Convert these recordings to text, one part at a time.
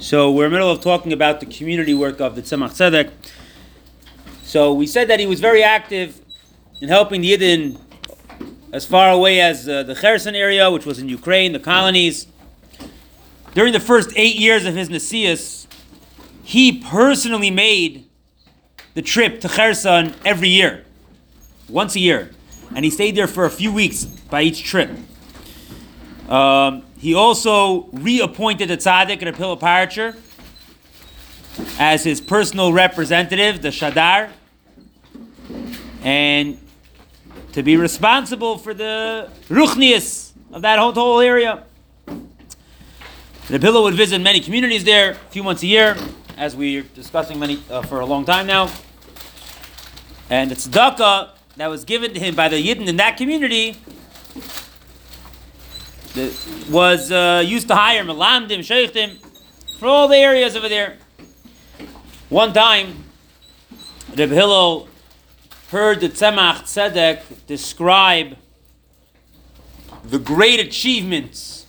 So we're in the middle of talking about the community work of the Tzemach Tzedek. So we said that he was very active in helping the Yidden as far away as uh, the Kherson area, which was in Ukraine, the colonies. During the first eight years of his Nasias, he personally made the trip to Kherson every year, once a year. And he stayed there for a few weeks by each trip. Um, he also reappointed the tzaddik Reb Hillel Paritcher as his personal representative, the Shadar, and to be responsible for the ruchnius of that whole, whole area. The Apillah would visit many communities there, a few months a year, as we're discussing many uh, for a long time now. And the tzedakah that was given to him by the Yidden in that community was uh, used to hire Melamdim, Shochtim, for all the areas over there. One time, Reb Hillel heard the Tzemach Tzedek describe the great achievements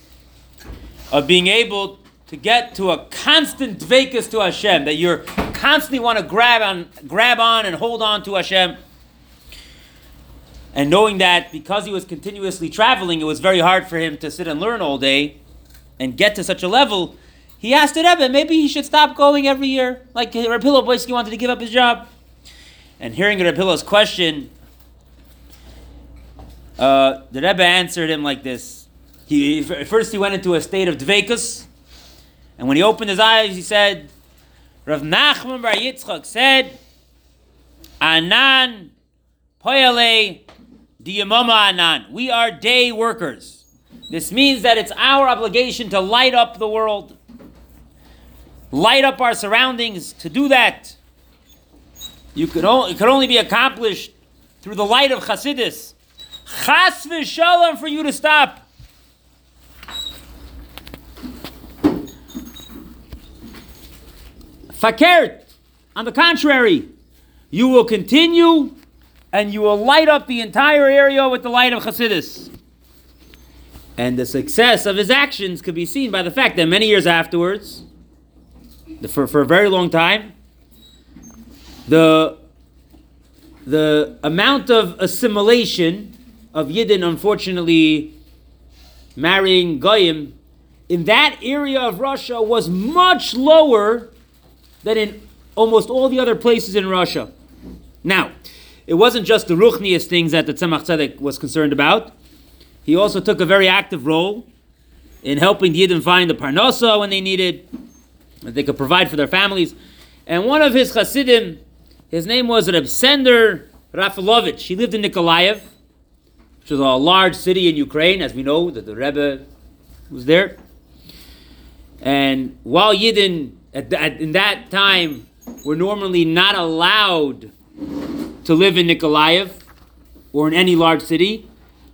of being able to get to a constant dvekus to Hashem, that you're constantly want to grab on, grab on and hold on to Hashem. And knowing that because he was continuously traveling, it was very hard for him to sit and learn all day and get to such a level, he asked the Rebbe, maybe he should stop going every year, like Reb Boyski wanted to give up his job. And hearing Reb question, uh, the Rebbe answered him like this. He, first he went into a state of dvekus, and when he opened his eyes, he said, Rav Nachman Bar Yitzchak said, Anan poyale Anan. We are day workers. This means that it's our obligation to light up the world, light up our surroundings. To do that, you could only, it could only be accomplished through the light of Chasidus. Chas v'shalom for you to stop. Fakert, on the contrary, you will continue and you will light up the entire area with the light of Chassidus. And the success of his actions could be seen by the fact that many years afterwards, for, for a very long time, the, the amount of assimilation of Yidden, unfortunately, marrying Goyim, in that area of Russia was much lower than in almost all the other places in Russia. Now, it wasn't just the ruchnius things that the Tzemach Tzedek was concerned about. He also took a very active role in helping the Yidden find the parnasa when they needed, that they could provide for their families. And one of his chassidim, his name was Reb Sender Rafalovich. He lived in Nikolaev, which was a large city in Ukraine, as we know that the Rebbe was there. And while Yidden at, at, in that time were normally not allowed to live in Nikolaev or in any large city,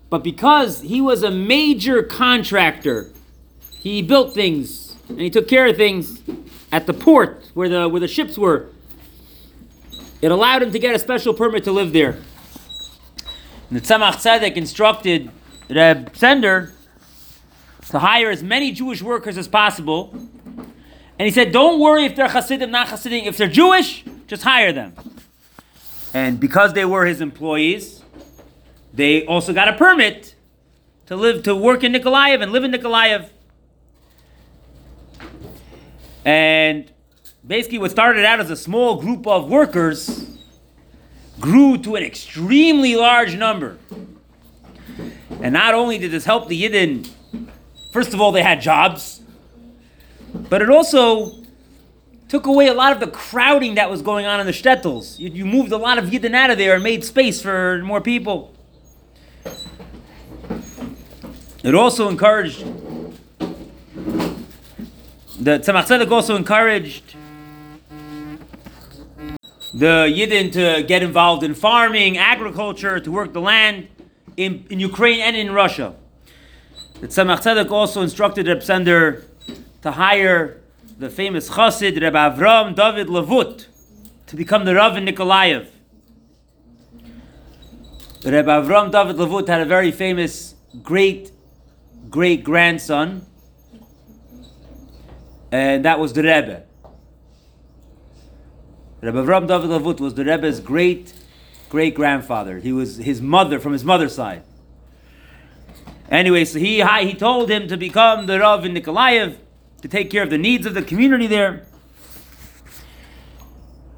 but because he was a major contractor, he built things and he took care of things at the port where the where the ships were. It allowed him to get a special permit to live there. And the Tzemach Tzedek instructed Reb Sender to hire as many Jewish workers as possible. And he said, don't worry if they're Hasidim, not Hasidim. If they're Jewish, just hire them. And because they were his employees, they also got a permit to live to work in Nikolaev and live in Nikolaev. And basically what started out as a small group of workers grew to an extremely large number. And not only did this help the Yidden, first of all, they had jobs, but it also took away a lot of the crowding that was going on in the shtetls. You, you moved a lot of Yidden out of there and made space for more people. It also encouraged, the Tzemach Tzedek also encouraged the Yidden to get involved in farming, agriculture, to work the land in, in Ukraine and in Russia. The Tzemach Tzedek also instructed Reb Sender to hire the famous Chassid Reb Avram David Lavut to become the Rav in Nikolaev. Reb Avram David Lavut had a very famous great great grandson and that was the Rebbe. Rebbe Avram David Lavut was the Rebbe's great great grandfather. He was his mother from his mother's side. Anyway, so he he told him to become the Rav in Nikolaev to take care of the needs of the community there.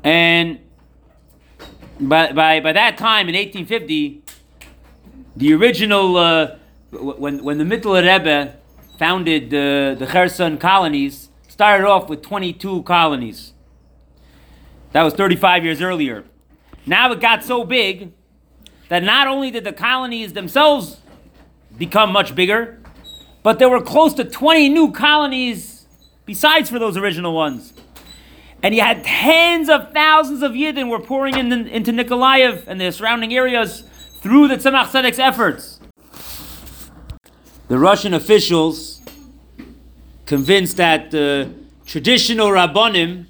And by, by, by that time in 1850, the original, uh, when, when the Mittler Rebbe founded uh, the Kherson colonies, started off with 22 colonies. That was 35 years earlier. Now it got so big that not only did the colonies themselves become much bigger, but there were close to 20 new colonies besides for those original ones. And you had tens of thousands of Yidden were pouring in, into Nikolaev and the surrounding areas through the Tzemach Tzedek's efforts. The Russian officials, convinced that the traditional Rabbonim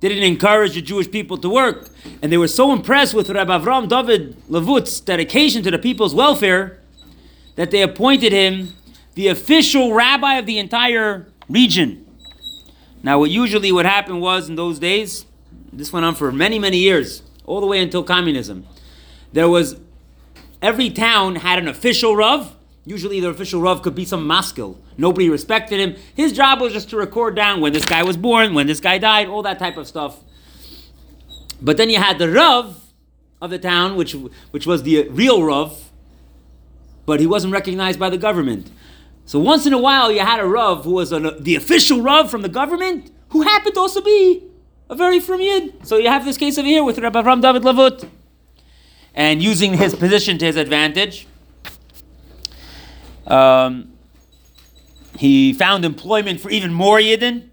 didn't encourage the Jewish people to work, and they were so impressed with Rabbi Avram David Lavut's dedication to the people's welfare that they appointed him the official rabbi of the entire region. Now, what usually would happen was in those days, this went on for many, many years, all the way until communism. There was every town had an official rav. Usually, the official rav could be some maskil. Nobody respected him. His job was just to record down when this guy was born, when this guy died, all that type of stuff. But then you had the rav of the town, which which was the real rav, but he wasn't recognized by the government. So once in a while, you had a Rav who was a, the official Rav frum the government, who happened to also be a very from Yid. So you have this case over here with Rabbi Avram David Lavut. And using his position to his advantage, um, he found employment for even more Yidden.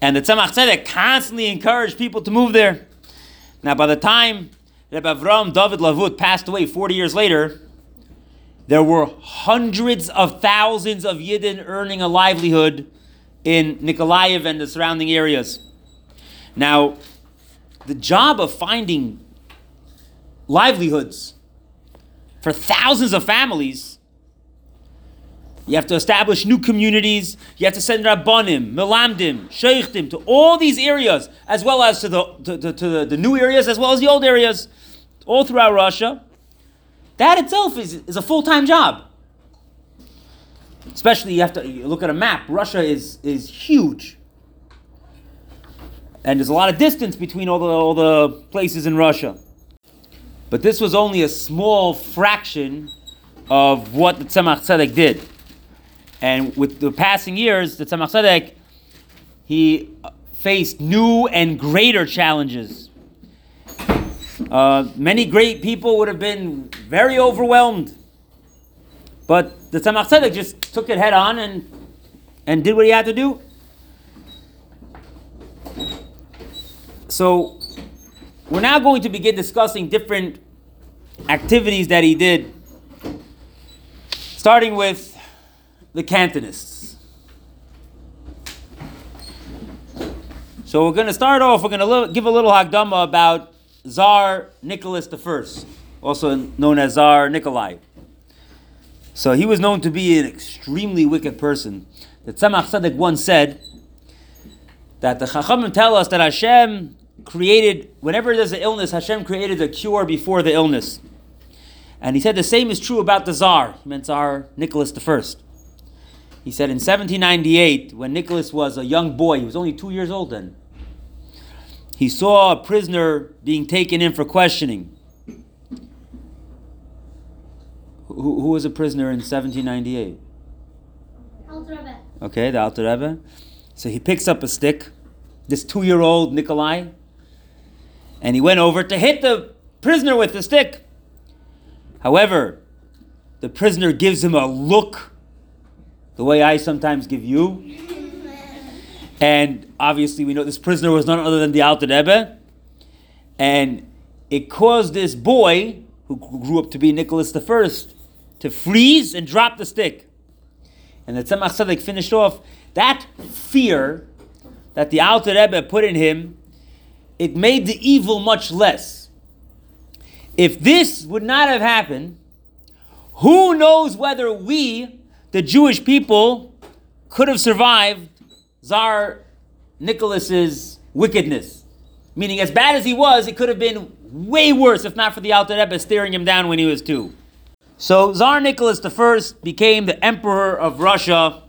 And the Tzemach Tzedek constantly encouraged people to move there. Now, by the time Rabbi Avram David Lavut passed away 40 years later, there were hundreds of thousands of Yidden earning a livelihood in Nikolaev and the surrounding areas. Now, the job of finding livelihoods for thousands of families, you have to establish new communities. You have to send rabbanim, melamdim, shochtim to all these areas, as well as to the to, to, to the, the new areas, as well as the old areas, all throughout Russia. That itself is, is a full time job. Especially, you have to you look at a map. Russia is, is huge. And there's a lot of distance between all the, all the places in Russia. But this was only a small fraction of what the Tzemach Tzedek did. And with the passing years, the Tzemach Tzedek, he faced new and greater challenges. Uh, many great people would have been very overwhelmed. But the Tzemach Tzedek just took it head on and, and did what he had to do. So, we're now going to begin discussing different activities that he did, starting with the Cantonists. So, we're going to start off, we're going to give a little hakdama about Tsar Nicholas I, also known as Tsar Nikolai. So he was known to be an extremely wicked person. The Tzemach Tzedek once said that the Chachamim tell us that Hashem created, whenever there's an illness, Hashem created a cure before the illness. And he said the same is true about the Tsar. He meant Tsar Nicholas I. He said in 1798, when Nicholas was a young boy, he was only two years old then, he saw a prisoner being taken in for questioning. Who, who was a prisoner in 1798? Okay, the Alter Rebbe. So he picks up a stick, this two year old Nikolai, and he went over to hit the prisoner with the stick. However, the prisoner gives him a look, the way I sometimes give you. And obviously, we know this prisoner was none other than the Alter Rebbe. And it caused this boy, who grew up to be Nicholas I, to freeze and drop the stick. And the Tzemach Tzedek finished off that fear that the Alter Rebbe put in him, it made the evil much less. If this would not have happened, who knows whether we, the Jewish people, could have survived Tsar Nicholas's wickedness. Meaning, as bad as he was, it could have been way worse if not for the Alter Rebbe staring him down when he was two. So Tsar Nicholas I became the emperor of Russia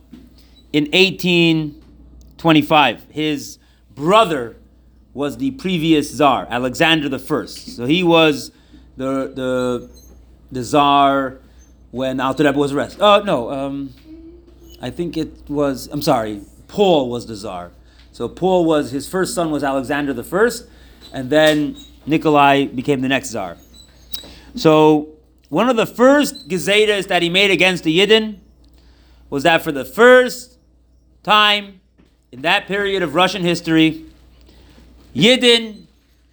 in 1825. His brother was the previous Tsar, Alexander I. So he was the the the Tsar when Alter Rebbe was arrested. Oh no, um, I think it was. I'm sorry, Paul was the Tsar. So Paul was his first son was Alexander the First, and then Nikolai became the next Tsar. So one of the first gezeiros that he made against the Yidden was that for the first time in that period of Russian history, Yidden,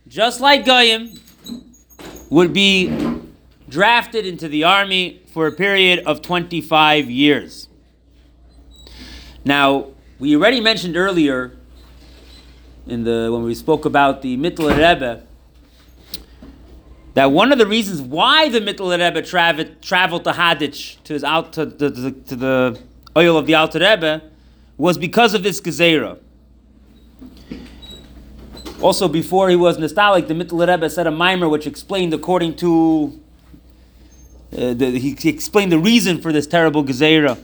just like Goyim, would be drafted into the army for a period of 25 years. Now, we already mentioned earlier in the when we spoke about the Mittler Rebbe that one of the reasons why the Mittler Rebbe traveled, traveled to Hadich to, his out, to, to, the ohel of the Alter Rebbe was because of this Gezerah. Also, before he was nostalgic, the Mittler Rebbe said a maamar which explained, according to, uh, the, he, he, explained the reason for this terrible Gezerah.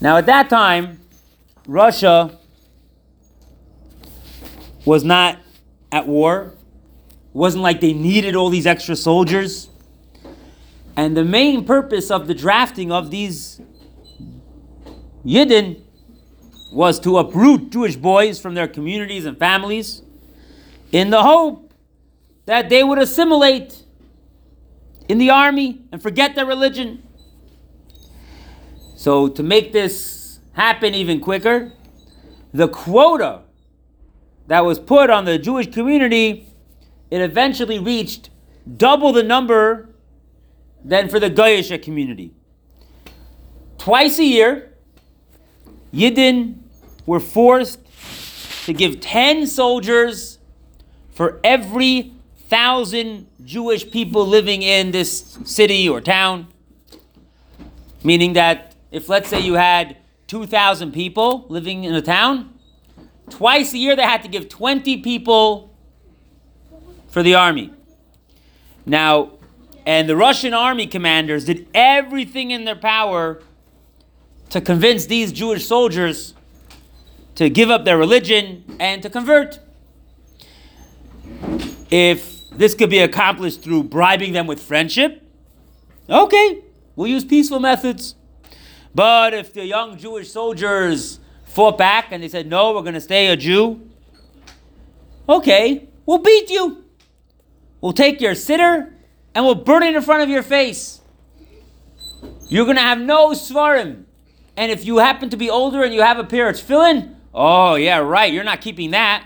Now, at that time, Russia was not at war It wasn't like they needed all these extra soldiers. And the main purpose of the drafting of these Yidden was to uproot Jewish boys from their communities and families in the hope that they would assimilate in the army and forget their religion. So, to make this happen even quicker, the quota that was put on the Jewish community it eventually reached double the number than for the Goyish community. Twice a year, Yidden were forced to give 10 soldiers for every thousand Jewish people living in this city or town. Meaning that if, let's say, you had 2,000 people living in a town, twice a year they had to give 20 people for the army. Now, and the Russian army commanders did everything in their power to convince these Jewish soldiers to give up their religion and to convert. If this could be accomplished through bribing them with friendship, okay, we'll use peaceful methods. But if the young Jewish soldiers fought back and they said, no, we're going to stay a Jew, okay, we'll beat you. We'll take your siddur and we'll burn it in front of your face. You're going to have no svarim. And if you happen to be older and you have a pair of oh, yeah, right, you're not keeping that.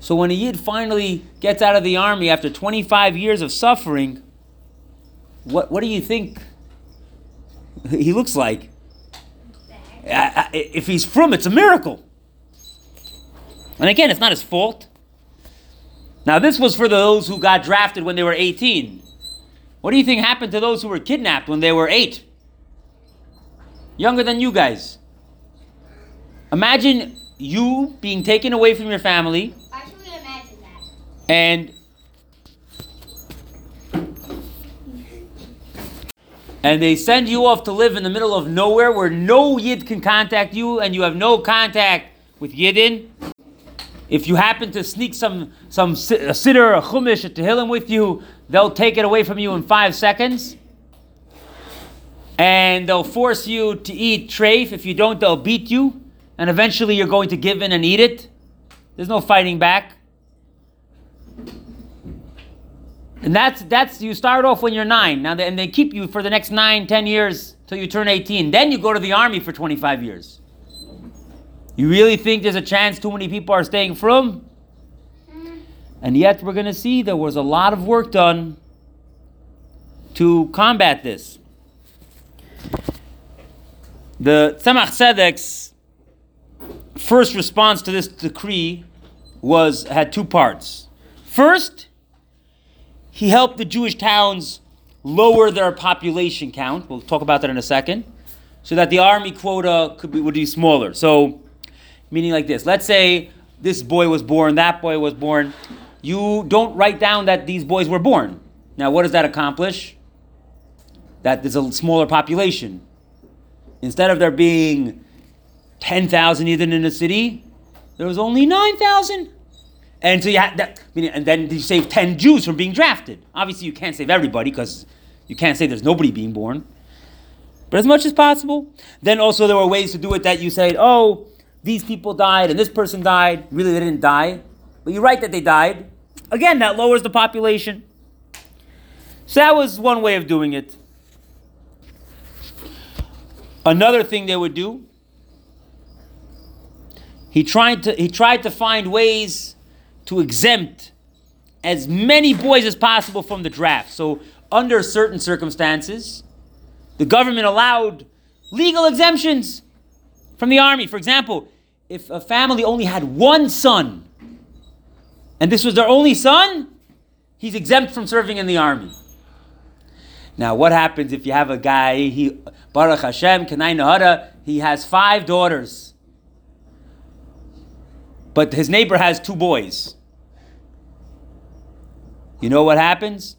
So when a Yid finally gets out of the army after 25 years of suffering, what, what do you think he looks like? If he's frum, it's a miracle. And again, it's not his fault. Now, this was for those who got drafted when they were 18. What do you think happened to those who were kidnapped when they were 8? Younger than you guys. Imagine you being taken away from your family. I can imagine that. And and they send you off to live in the middle of nowhere where no Yid can contact you and you have no contact with Yidden. If you happen to sneak some some a siddur, a chumash, a tehillim with you, they'll take it away from you in five seconds. And they'll force you to eat treif. If you don't, they'll beat you. And eventually you're going to give in and eat it. There's no fighting back. And that's that's you start off when you're nine. Now and they keep you for the next nine, ten years till you turn 18. Then you go to the army for 25 years. You really think there's a chance too many people are staying frum? And yet we're going to see there was a lot of work done to combat this. The Tzemach Tzedek's first response to this decree was had two parts. First, he helped the Jewish towns lower their population count. We'll talk about that in a second so that the army quota could be would be smaller. So, meaning like this. Let's say this boy was born, that boy was born. You don't write down that these boys were born. Now, what does that accomplish? That there's a smaller population. Instead of there being 10,000 even in the city, there was only 9,000. And so you had that, and then you save 10 Jews from being drafted. Obviously, you can't save everybody because you can't say there's nobody being born. But as much as possible. Then also there were ways to do it that you said, oh, these people died and this person died. Really, they didn't die. But you write that they died. Again, that lowers the population. So that was one way of doing it. Another thing they would do, he tried to he tried to find ways to exempt as many boys as possible from the draft. So under certain circumstances, the government allowed legal exemptions from the army. For example, if a family only had one son, and this was their only son, he's exempt from serving in the army. Now, what happens if you have a guy, he, Baruch Hashem, kein ayin hara, he has five daughters, but his neighbor has two boys? You know what happens?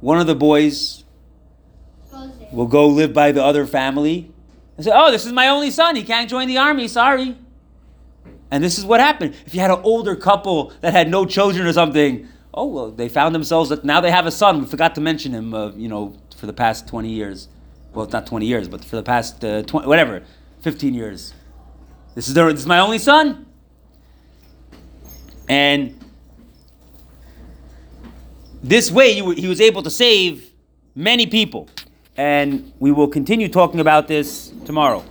One of the boys will go live by the other family and say, Oh, this is my only son. He can't join the army. Sorry. And this is what happened. If you had an older couple that had no children or something, oh, well, they found themselves that now they have a son. We forgot to mention him, uh, you know, for the past 20 years. Well, not 20 years, but for the past uh, 20, whatever, 15 years. This is, their, this is my only son. And this way, he was able to save many people. And we will continue talking about this tomorrow.